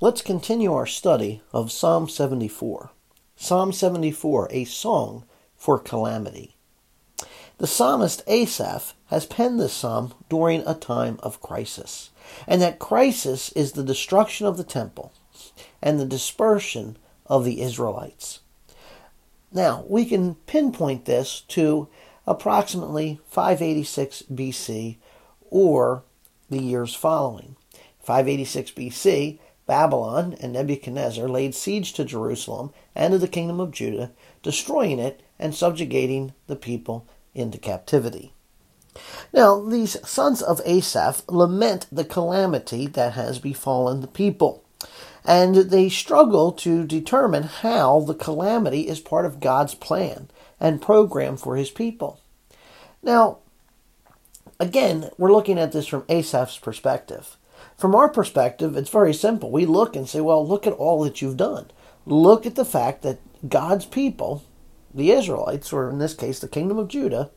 Let's continue our study of Psalm 74. Psalm 74, a song for calamity. The psalmist Asaph has penned this psalm during a time of crisis, and that crisis is the destruction of the temple and the dispersion of the Israelites. Now, we can pinpoint this to approximately 586 BC or the years following. 586 BC, Babylon and Nebuchadnezzar laid siege to Jerusalem and to the kingdom of Judah, destroying it and subjugating the people into captivity. Now, these sons of Asaph lament the calamity that has befallen the people, and they struggle to determine how the calamity is part of God's plan and program for his people. Now, again, we're looking at this from Asaph's perspective. From our perspective, it's very simple. We look and say, well, look at all that you've done. Look at the fact that God's people, the Israelites, or in this case, the kingdom of Judah,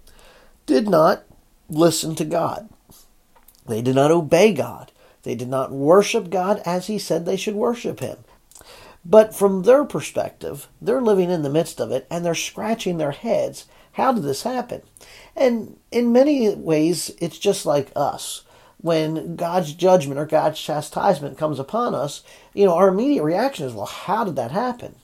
did not listen to God. They did not obey God. They did not worship God as He said they should worship Him. But from their perspective, they're living in the midst of it and they're scratching their heads. How did this happen? And in many ways, it's just like us. When God's judgment or God's chastisement comes upon us, you know, our immediate reaction is, well, how did that happen?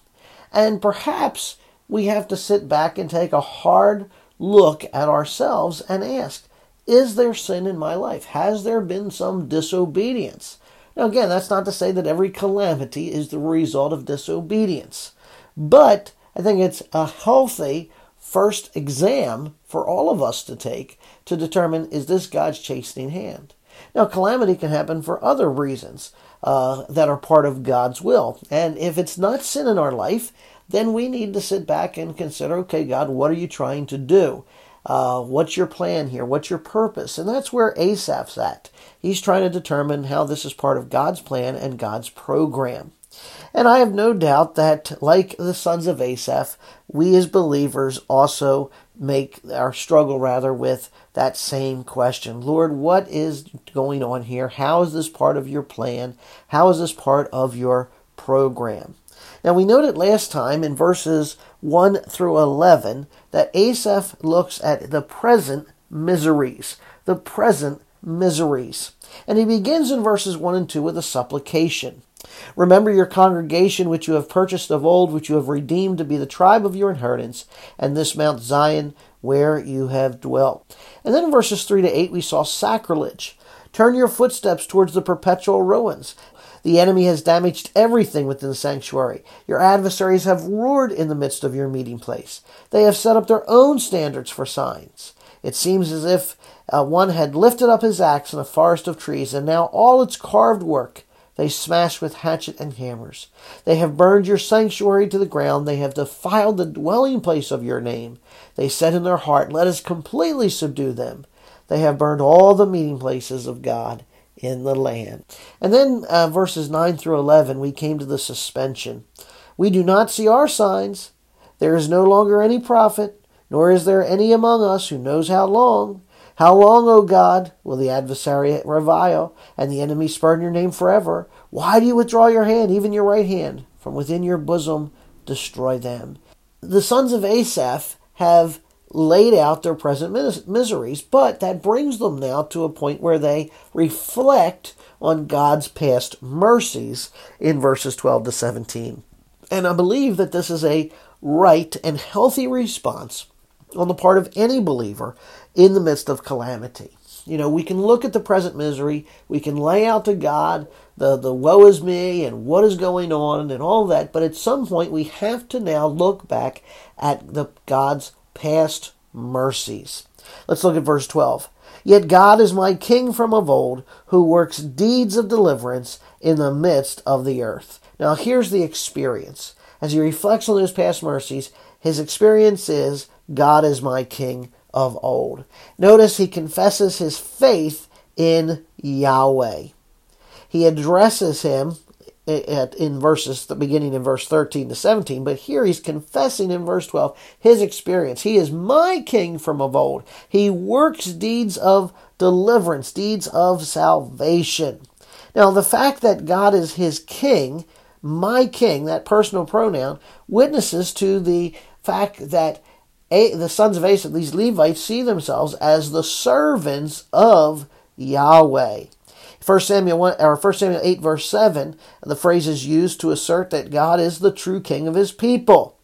And perhaps we have to sit back and take a hard look at ourselves and ask, is there sin in my life? Has there been some disobedience? Now, again, that's not to say that every calamity is the result of disobedience, but I think it's a healthy first exam for all of us to take to determine is this God's chastening hand? Now, calamity can happen for other reasons uh, that are part of God's will. And if it's not sin in our life, then we need to sit back and consider okay, God, what are you trying to do? Uh, what's your plan here? What's your purpose? And that's where Asaph's at. He's trying to determine how this is part of God's plan and God's program. And I have no doubt that, like the sons of Asaph, we as believers also make our struggle rather with that same question Lord, what is going on here? How is this part of your plan? How is this part of your program? Now, we noted last time in verses 1 through 11 that Asaph looks at the present miseries, the present miseries. And he begins in verses 1 and 2 with a supplication. Remember your congregation which you have purchased of old, which you have redeemed to be the tribe of your inheritance, and this Mount Zion where you have dwelt. And then in verses 3 to 8, we saw sacrilege. Turn your footsteps towards the perpetual ruins. The enemy has damaged everything within the sanctuary. Your adversaries have roared in the midst of your meeting place. They have set up their own standards for signs. It seems as if uh, one had lifted up his axe in a forest of trees, and now all its carved work they smash with hatchet and hammers. They have burned your sanctuary to the ground. They have defiled the dwelling place of your name. They said in their heart, Let us completely subdue them. They have burned all the meeting places of God in the land. And then uh, verses 9 through 11, we came to the suspension. We do not see our signs. There is no longer any prophet, nor is there any among us who knows how long. How long, O God, will the adversary revile and the enemy spurn your name forever? Why do you withdraw your hand, even your right hand? From within your bosom, destroy them. The sons of Asaph have laid out their present mis- miseries, but that brings them now to a point where they reflect on God's past mercies in verses 12 to 17. And I believe that this is a right and healthy response on the part of any believer in the midst of calamity. You know, we can look at the present misery, we can lay out to God the, the woe is me and what is going on and all that, but at some point we have to now look back at the God's past mercies. Let's look at verse 12. Yet God is my king from of old, who works deeds of deliverance in the midst of the earth. Now here's the experience. As he reflects on those past mercies, his experience is God is my king of old. Notice he confesses his faith in Yahweh. He addresses him in verses the beginning in verse 13 to 17 but here he's confessing in verse 12 his experience he is my king from of old he works deeds of deliverance deeds of salvation Now, the fact that God is his king, my king, that personal pronoun, witnesses to the fact that the sons of Asaph, these Levites, see themselves as the servants of Yahweh. 1 Samuel 1, or 1 Samuel 8 verse 7, the phrase is used to assert that God is the true king of his people,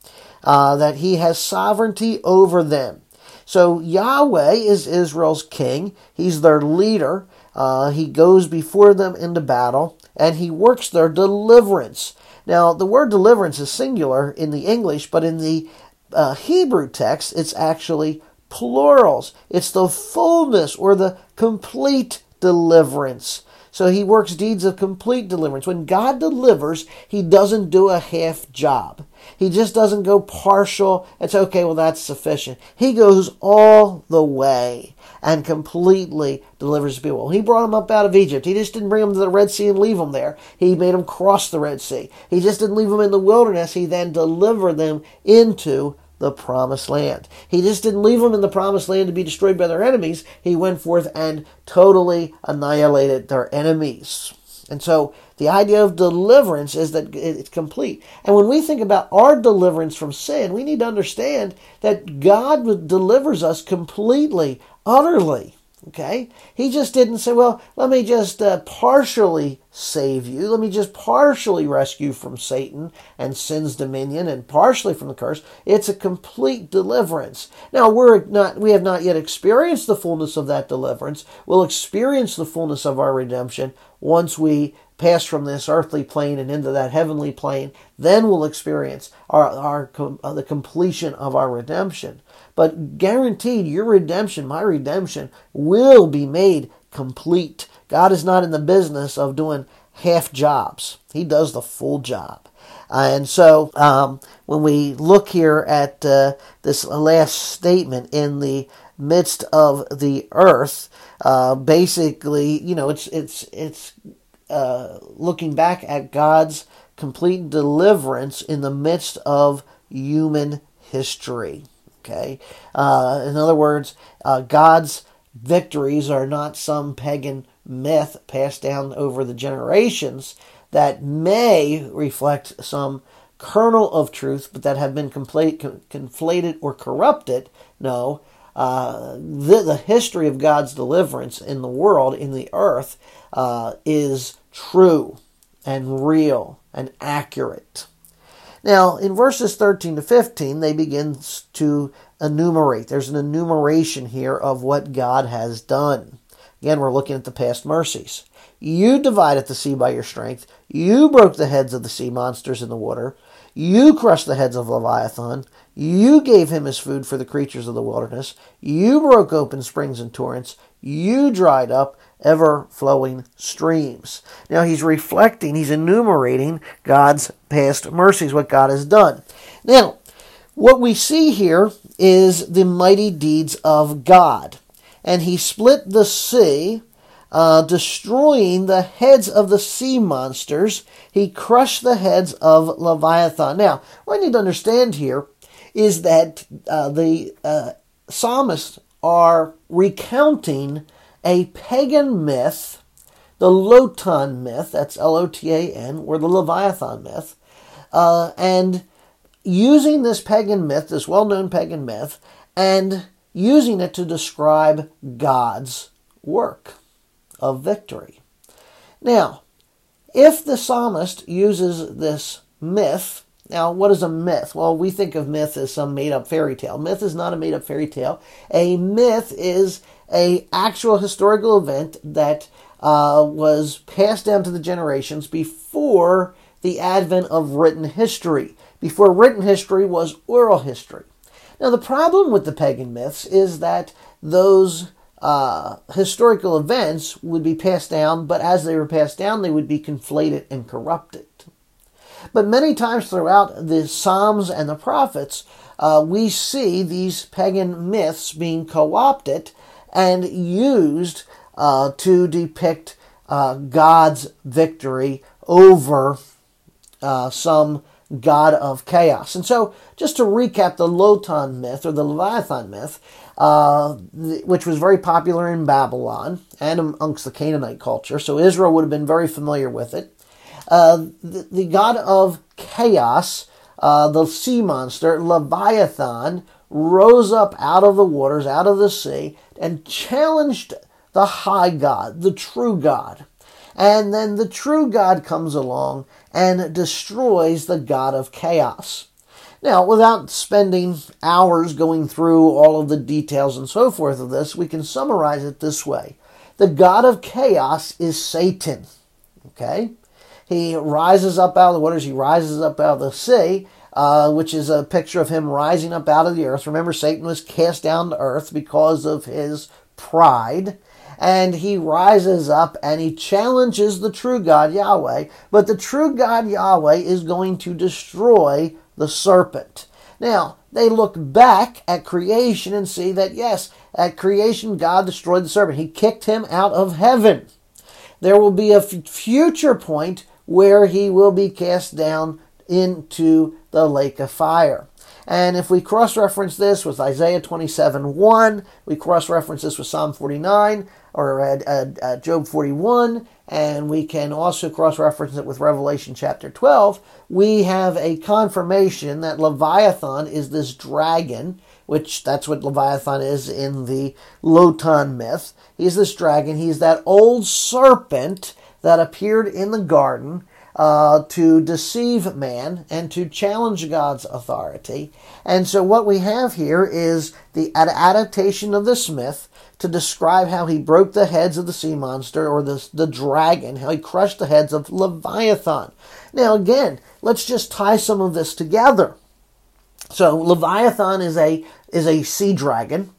uh, that he has sovereignty over them. So Yahweh is Israel's king. He's their leader. Uh, he goes before them into battle, and he works their deliverance. Now, the word deliverance is singular in the English, but in the uh, Hebrew text, it's actually plurals. It's the fullness or the complete deliverance. So he works deeds of complete deliverance. When God delivers, he doesn't do a half job. He just doesn't go partial It's okay, well, that's sufficient. He goes all the way and completely delivers people. He brought them up out of Egypt. He just didn't bring them to the Red Sea and leave them there. He made them cross the Red Sea. He just didn't leave them in the wilderness. He then delivered them into the promised land. He just didn't leave them in the promised land to be destroyed by their enemies. He went forth and totally annihilated their enemies. And so the idea of deliverance is that it's complete. And when we think about our deliverance from sin, we need to understand that God delivers us completely, utterly. Okay? He just didn't say, well, let me just uh, partially save you. Let me just partially rescue from Satan and sin's dominion and partially from the curse. It's a complete deliverance. Now, we're not, we have not yet experienced the fullness of that deliverance. We'll experience the fullness of our redemption once we pass from this earthly plane and into that heavenly plane. Then we'll experience our, our, uh, the completion of our redemption. But guaranteed, your redemption, my redemption, will be made complete. God is not in the business of doing half jobs, He does the full job. Uh, and so um, when we look here at uh, this last statement in the midst of the earth, uh, basically, you know, it's it's it's uh, looking back at God's complete deliverance in the midst of human history. Okay? Uh, in other words, uh, God's victories are not some pagan myth passed down over the generations that may reflect some kernel of truth, but that have been conflated or corrupted. No, uh, the, the, history of God's deliverance in the world, in the earth, uh, is true and real and accurate. Now, in verses 13 to 15, they begin to enumerate. There's an enumeration here of what God has done. Again, we're looking at the past mercies. You divided the sea by your strength. You broke the heads of the sea monsters in the water. You crushed the heads of Leviathan. You gave him his food for the creatures of the wilderness. You broke open springs and torrents. You dried up ever flowing streams. Now he's reflecting, he's enumerating God's past mercies, what God has done. Now, what we see here is the mighty deeds of God. And he split the sea, uh, destroying the heads of the sea monsters. He crushed the heads of Leviathan. Now, what I need to understand here is that uh, the uh, psalmists are recounting a pagan myth, the Lotan myth, that's L O T A N, or the Leviathan myth, uh, and using this pagan myth, this well known pagan myth, and using it to describe God's work of victory. Now, if the psalmist uses this myth, now what is a myth? Well, we think of myth as some made up fairy tale. Myth is not a made up fairy tale. A myth is a actual historical event that uh, was passed down to the generations before the advent of written history, before written history was oral history. Now, the problem with the pagan myths is that those uh, historical events would be passed down, but as they were passed down, they would be conflated and corrupted. But many times throughout the Psalms and the prophets, uh, we see these pagan myths being co opted and used uh, to depict uh, God's victory over uh, some god of chaos. And so, just to recap the Lotan myth or the Leviathan myth, uh, which was very popular in Babylon and amongst the Canaanite culture. So Israel would have been very familiar with it. Uh, the, the, god of chaos, uh, the sea monster, Leviathan, rose up out of the waters, out of the sea, and challenged the high God, the true God. And then the true God comes along and destroys the God of chaos. Now, without spending hours going through all of the details and so forth of this, we can summarize it this way The God of chaos is Satan. Okay? He rises up out of the waters, he rises up out of the sea, uh, which is a picture of him rising up out of the earth. Remember, Satan was cast down to earth because of his pride and he rises up and he challenges the true God Yahweh. But the true God Yahweh is going to destroy the serpent. Now, they look back at creation and see that, yes, at creation, God destroyed the serpent. He kicked him out of heaven. There will be a future point where he will be cast down into the lake of fire. And if we cross reference this with Isaiah 27 1, we cross reference this with Psalm 49 or uh, uh, uh, Job 41, and we can also cross reference it with Revelation chapter 12, we have a confirmation that Leviathan is this dragon, which that's what Leviathan is in the Lotan myth. He's this dragon, he's that old serpent that appeared in the garden uh, to deceive man and to challenge God's authority. And so, what we have here is the adaptation of this myth to describe how he broke the heads of the sea monster or the, the dragon, how he crushed the heads of Leviathan. Now, again, let's just tie some of this together. So, Leviathan is a is a sea dragon.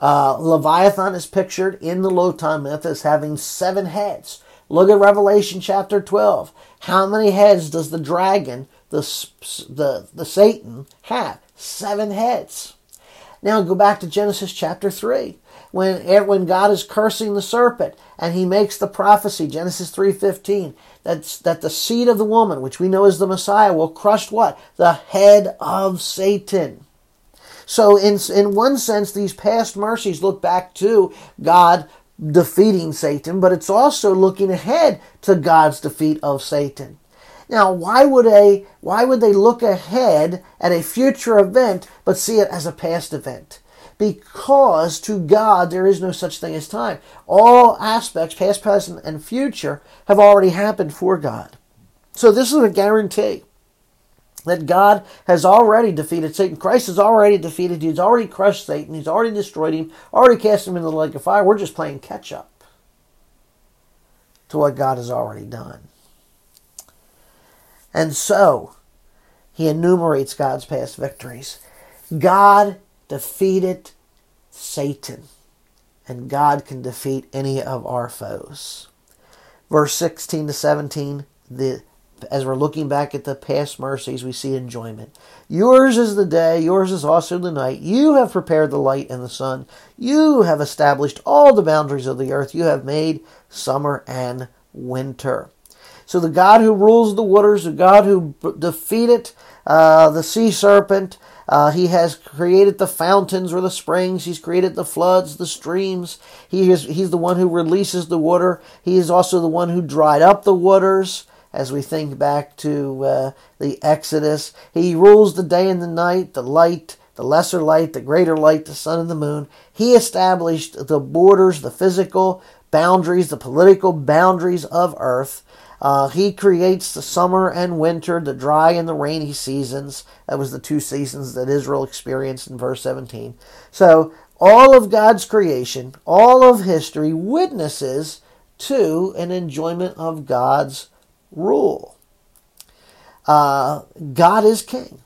Uh, Leviathan is pictured in the Lotan myth as having seven heads. Look at Revelation chapter 12. How many heads does the dragon, the, the, the Satan, have? Seven heads. Now go back to Genesis chapter 3 when, eh, when God is cursing the serpent and he makes the prophecy, Genesis 3.15, that's, that the seed of the woman, which we know is the Messiah, will crush what? The head of Satan. So in, in one sense, these past mercies look back to God defeating Satan, but it's also looking ahead to God's defeat of Satan. Now, why would a why would they look ahead at a future event but see it as a past event? Because to God there is no such thing as time. All aspects, past, present, and future, have already happened for God. So this is a guarantee that God has already defeated Satan. Christ has already defeated. He's already crushed Satan. He's already destroyed him. Already cast him into the lake of fire. We're just playing catch up to what God has already done. And so he enumerates God's past victories. God defeated Satan, and God can defeat any of our foes. Verse 16 to 17, the as we're looking back at the past mercies, we see enjoyment. Yours is the day, yours is also the night. You have prepared the light and the sun. You have established all the boundaries of the earth. You have made summer and winter. So the God who rules the waters, the God who defeated uh, the sea serpent, uh, he has created the fountains or the springs. He's created the floods, the streams. He is, he's the one who releases the water. He is also the one who dried up the waters. As we think back to uh, the Exodus, he rules the day and the night, the light, the lesser light, the greater light, the sun and the moon. He established the borders, the physical boundaries, the political boundaries of earth. Uh, he creates the summer and winter, the dry and the rainy seasons. That was the two seasons that Israel experienced in verse 17. So, all of God's creation, all of history witnesses to an enjoyment of God's rule. Uh, God is king.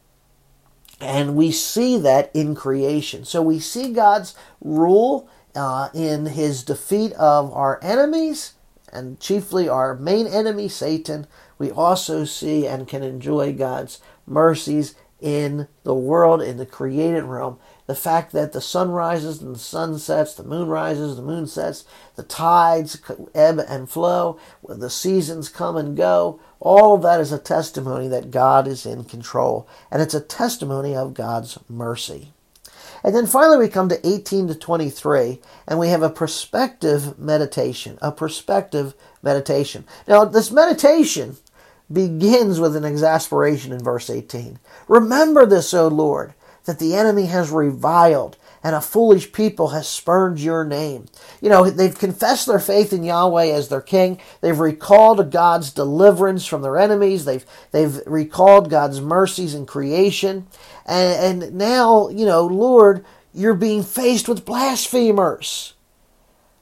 And we see that in creation. So we see God's rule uh, in his defeat of our enemies and chiefly our main enemy, Satan, we also see and can enjoy God's mercies in the world, in the created realm. The fact that the sun rises and the sun sets, the moon rises, the moon sets, the tides ebb and flow, the seasons come and go, all of that is a testimony that God is in control. And it's a testimony of God's mercy. And then finally we come to 18 to 23 and we have a prospective meditation, a prospective meditation. Now, this meditation begins with an exasperation in verse 18. Remember this, O Lord, that the enemy has reviled and a foolish people has spurned your name. You know, they've confessed their faith in Yahweh as their king. They've recalled God's deliverance from their enemies. They've, they've recalled God's mercies in creation. And, and now, you know, Lord, you're being faced with blasphemers.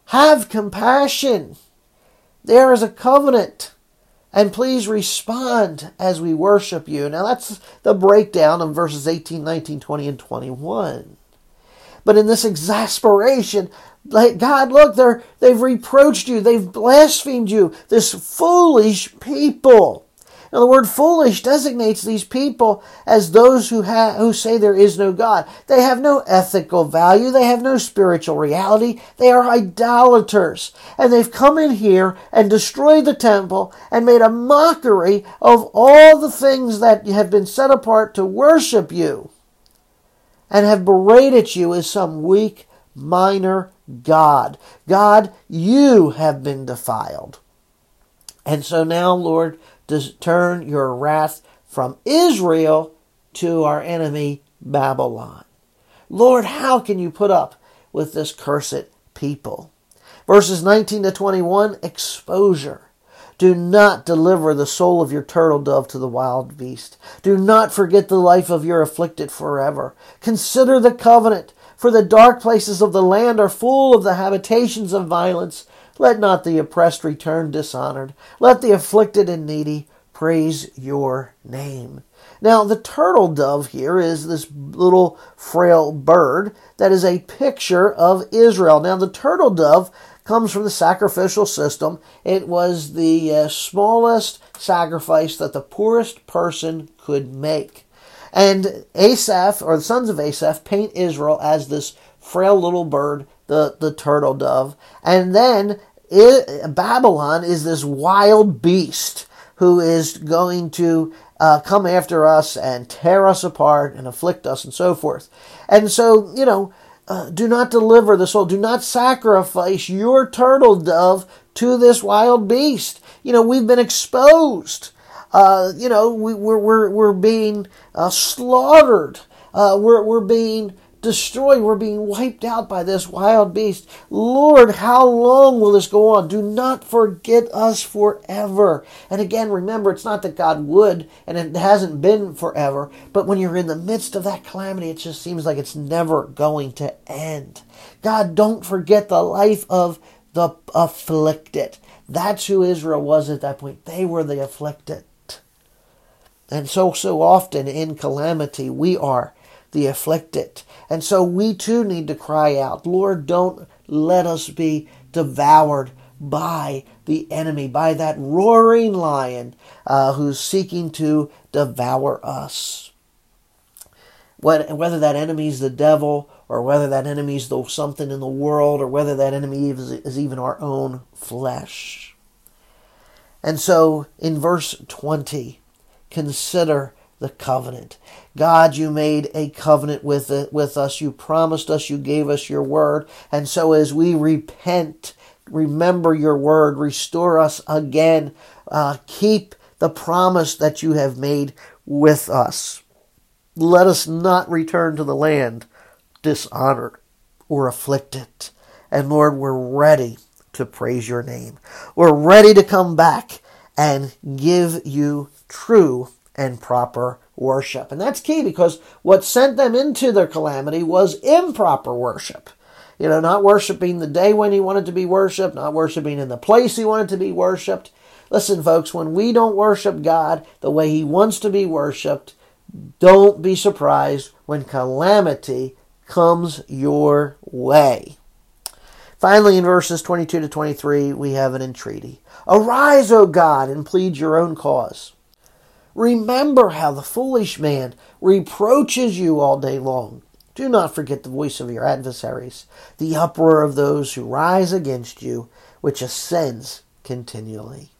Have compassion. There is a covenant. And please respond as we worship you. Now, that's the breakdown of verses 18, 19, 20, and 21. But in this exasperation, God, look, they're, they've reproached you, they've blasphemed you, this foolish people. Now, the word foolish designates these people as those who, ha- who say there is no God. They have no ethical value. They have no spiritual reality. They are idolaters. And they've come in here and destroyed the temple and made a mockery of all the things that have been set apart to worship you and have berated you as some weak, minor God. God, you have been defiled. And so now, Lord, to turn your wrath from Israel to our enemy Babylon. Lord, how can you put up with this cursed people? Verses 19 to 21 exposure. Do not deliver the soul of your turtle dove to the wild beast. Do not forget the life of your afflicted forever. Consider the covenant, for the dark places of the land are full of the habitations of violence. Let not the oppressed return dishonored. Let the afflicted and needy praise your name. Now, the turtle dove here is this little frail bird that is a picture of Israel. Now, the turtle dove comes from the sacrificial system. It was the uh, smallest sacrifice that the poorest person could make. And Asaph, or the sons of Asaph, paint Israel as this frail little bird, the, the turtle dove. And then it, Babylon is this wild beast who is going to uh, come after us and tear us apart and afflict us and so forth. And so, you know, uh, do not deliver the soul. Do not sacrifice your turtle dove to this wild beast. You know, we've been exposed. Uh, you know, we, are we're, we're, we're being uh, slaughtered. Uh, we're, we're being destroyed. We're being wiped out by this wild beast. Lord, how long will this go on? Do not forget us forever. And again, remember, it's not that God would, and it hasn't been forever, but when you're in the midst of that calamity, it just seems like it's never going to end. God, don't forget the life of the afflicted. That's who Israel was at that point. They were the afflicted. And so, so often in calamity, we are the afflicted. And so we too need to cry out, Lord, don't let us be devoured by the enemy, by that roaring lion uh, who's seeking to devour us. Whether that enemy is the devil, or whether that enemy is something in the world, or whether that enemy is, is even our own flesh. And so in verse 20, consider the covenant. God, you made a covenant with, it, with us. You promised us, you gave us your word. And so as we repent, remember your word, restore us again, uh, keep the promise that you have made with us. Let us not return to the land dishonored or afflicted. And Lord, we're ready to praise your name. We're ready to come back and give you true and proper worship. And that's key because what sent them into their calamity was improper worship. You know, not worshiping the day when he wanted to be worshiped, not worshiping in the place he wanted to be worshiped. Listen, folks, when we don't worship God the way he wants to be worshiped, don't be surprised when calamity comes your way. Finally, in verses 22 to 23, we have an entreaty. Arise, O God, and plead your own cause. Remember how the foolish man reproaches you all day long. Do not forget the voice of your adversaries, the uproar of those who rise against you, which ascends continually.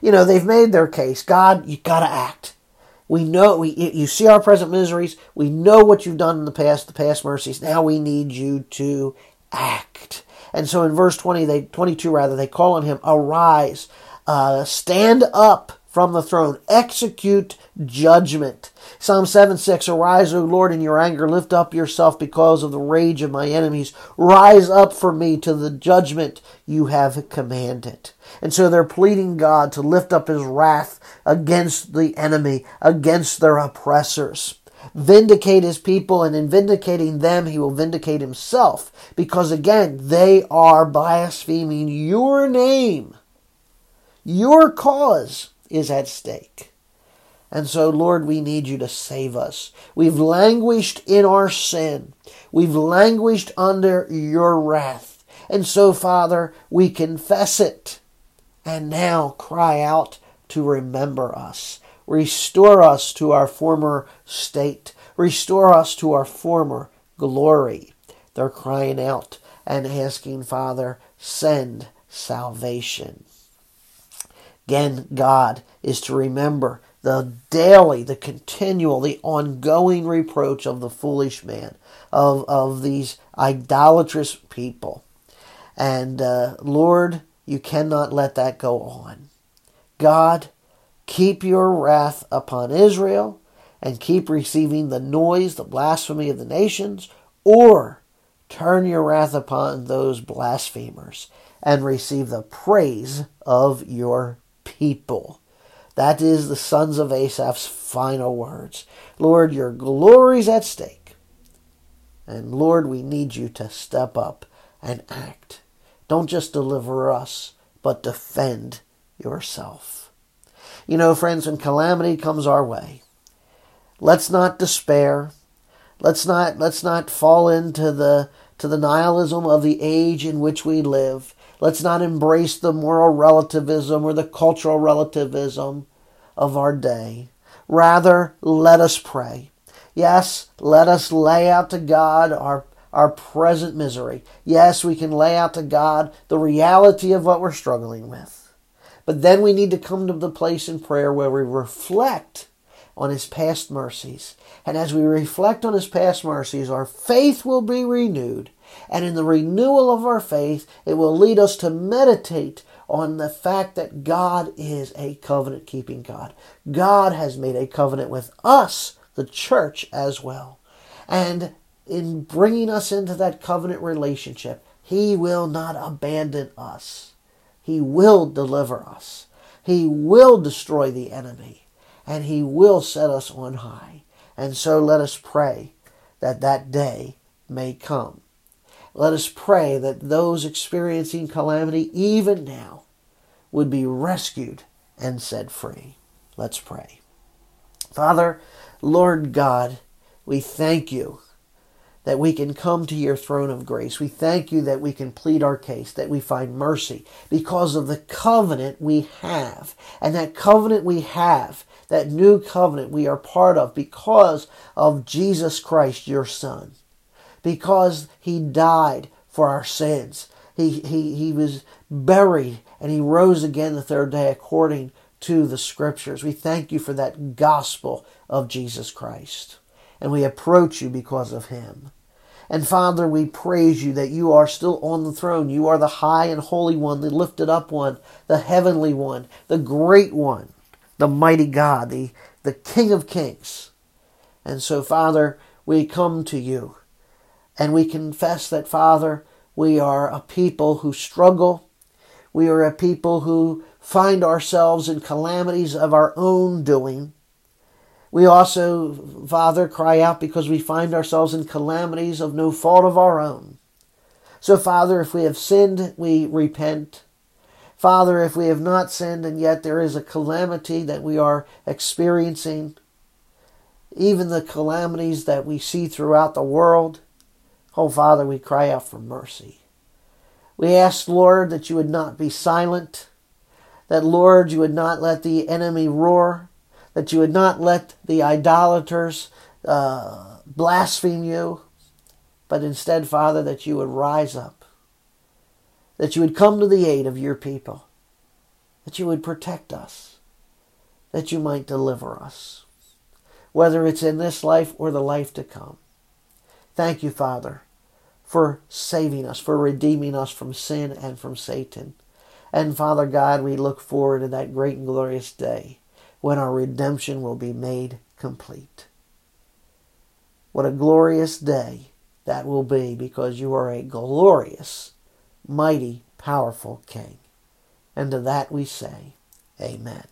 You know, they've made their case. God, you've gotta act. We know we you see our present miseries. We know what you've done in the past, the past mercies. Now we need you to act. And so in verse 20, they 22 rather, they call on him, arise, uh, stand up from the throne, execute judgment. Psalm 7 6 Arise, O Lord, in your anger, lift up yourself because of the rage of my enemies. Rise up for me to the judgment you have commanded. And so they're pleading God to lift up his wrath against the enemy, against their oppressors. Vindicate his people, and in vindicating them, he will vindicate himself. Because again, they are blaspheming your name. Your cause is at stake. And so, Lord, we need you to save us. We've languished in our sin. We've languished under your wrath. And so, Father, we confess it and now cry out to remember us. Restore us to our former state. Restore us to our former glory. They're crying out and asking, Father, send salvation. Again, God is to remember the daily, the continual, the ongoing reproach of the foolish man, of, of these idolatrous people. And uh, Lord, you cannot let that go on. God, keep your wrath upon Israel and keep receiving the noise, the blasphemy of the nations, or turn your wrath upon those blasphemers and receive the praise of your people. That is the sons of Asaph's final words. Lord, your glory's at stake. And Lord, we need you to step up and act. Don't just deliver us, but defend yourself. You know, friends, when calamity comes our way, let's not despair. Let's not let's not fall into the to the nihilism of the age in which we live. Let's not embrace the moral relativism or the cultural relativism of our day. Rather, let us pray. Yes, let us lay out to God our, our present misery. Yes, we can lay out to God the reality of what we're struggling with. But then we need to come to the place in prayer where we reflect on His past mercies. And as we reflect on His past mercies, our faith will be renewed and in the renewal of our faith, it will lead us to meditate on the fact that God is a covenant keeping God. God has made a covenant with us, the church, as well. And in bringing us into that covenant relationship, He will not abandon us. He will deliver us. He will destroy the enemy. And He will set us on high. And so let us pray that that day may come. Let us pray that those experiencing calamity, even now, would be rescued and set free. Let's pray. Father, Lord God, we thank you that we can come to your throne of grace. We thank you that we can plead our case, that we find mercy because of the covenant we have. And that covenant we have, that new covenant we are part of because of Jesus Christ, your Son because he died for our sins. He, he, he was buried and he rose again the third day according to the scriptures. We thank you for that gospel of Jesus Christ. And we approach you because of him. And Father, we praise you that you are still on the throne. You are the high and holy one, the lifted up one, the heavenly one, the great one, the mighty God, the, the King of kings. And so, Father, we come to you and we confess that, Father, we are a people who struggle. We are a people who find ourselves in calamities of our own doing. We also, Father, cry out because we find ourselves in calamities of no fault of our own. So, Father, if we have sinned, we repent. Father, if we have not sinned and yet there is a calamity that we are experiencing, even the calamities that we see throughout the world, Oh, Father, we cry out for mercy. We ask, Lord, that you would not be silent, that, Lord, you would not let the enemy roar, that you would not let the idolaters uh, blaspheme you, but instead, Father, that you would rise up, that you would come to the aid of your people, that you would protect us, that you might deliver us. whether it's in this life or the life to come. Thank you, Father, for saving us, for redeeming us from sin and from Satan. And Father God, we look forward to that great and glorious day when our redemption will be made complete. What a glorious day that will be because you are a glorious, mighty, powerful King. And to that we say, Amen.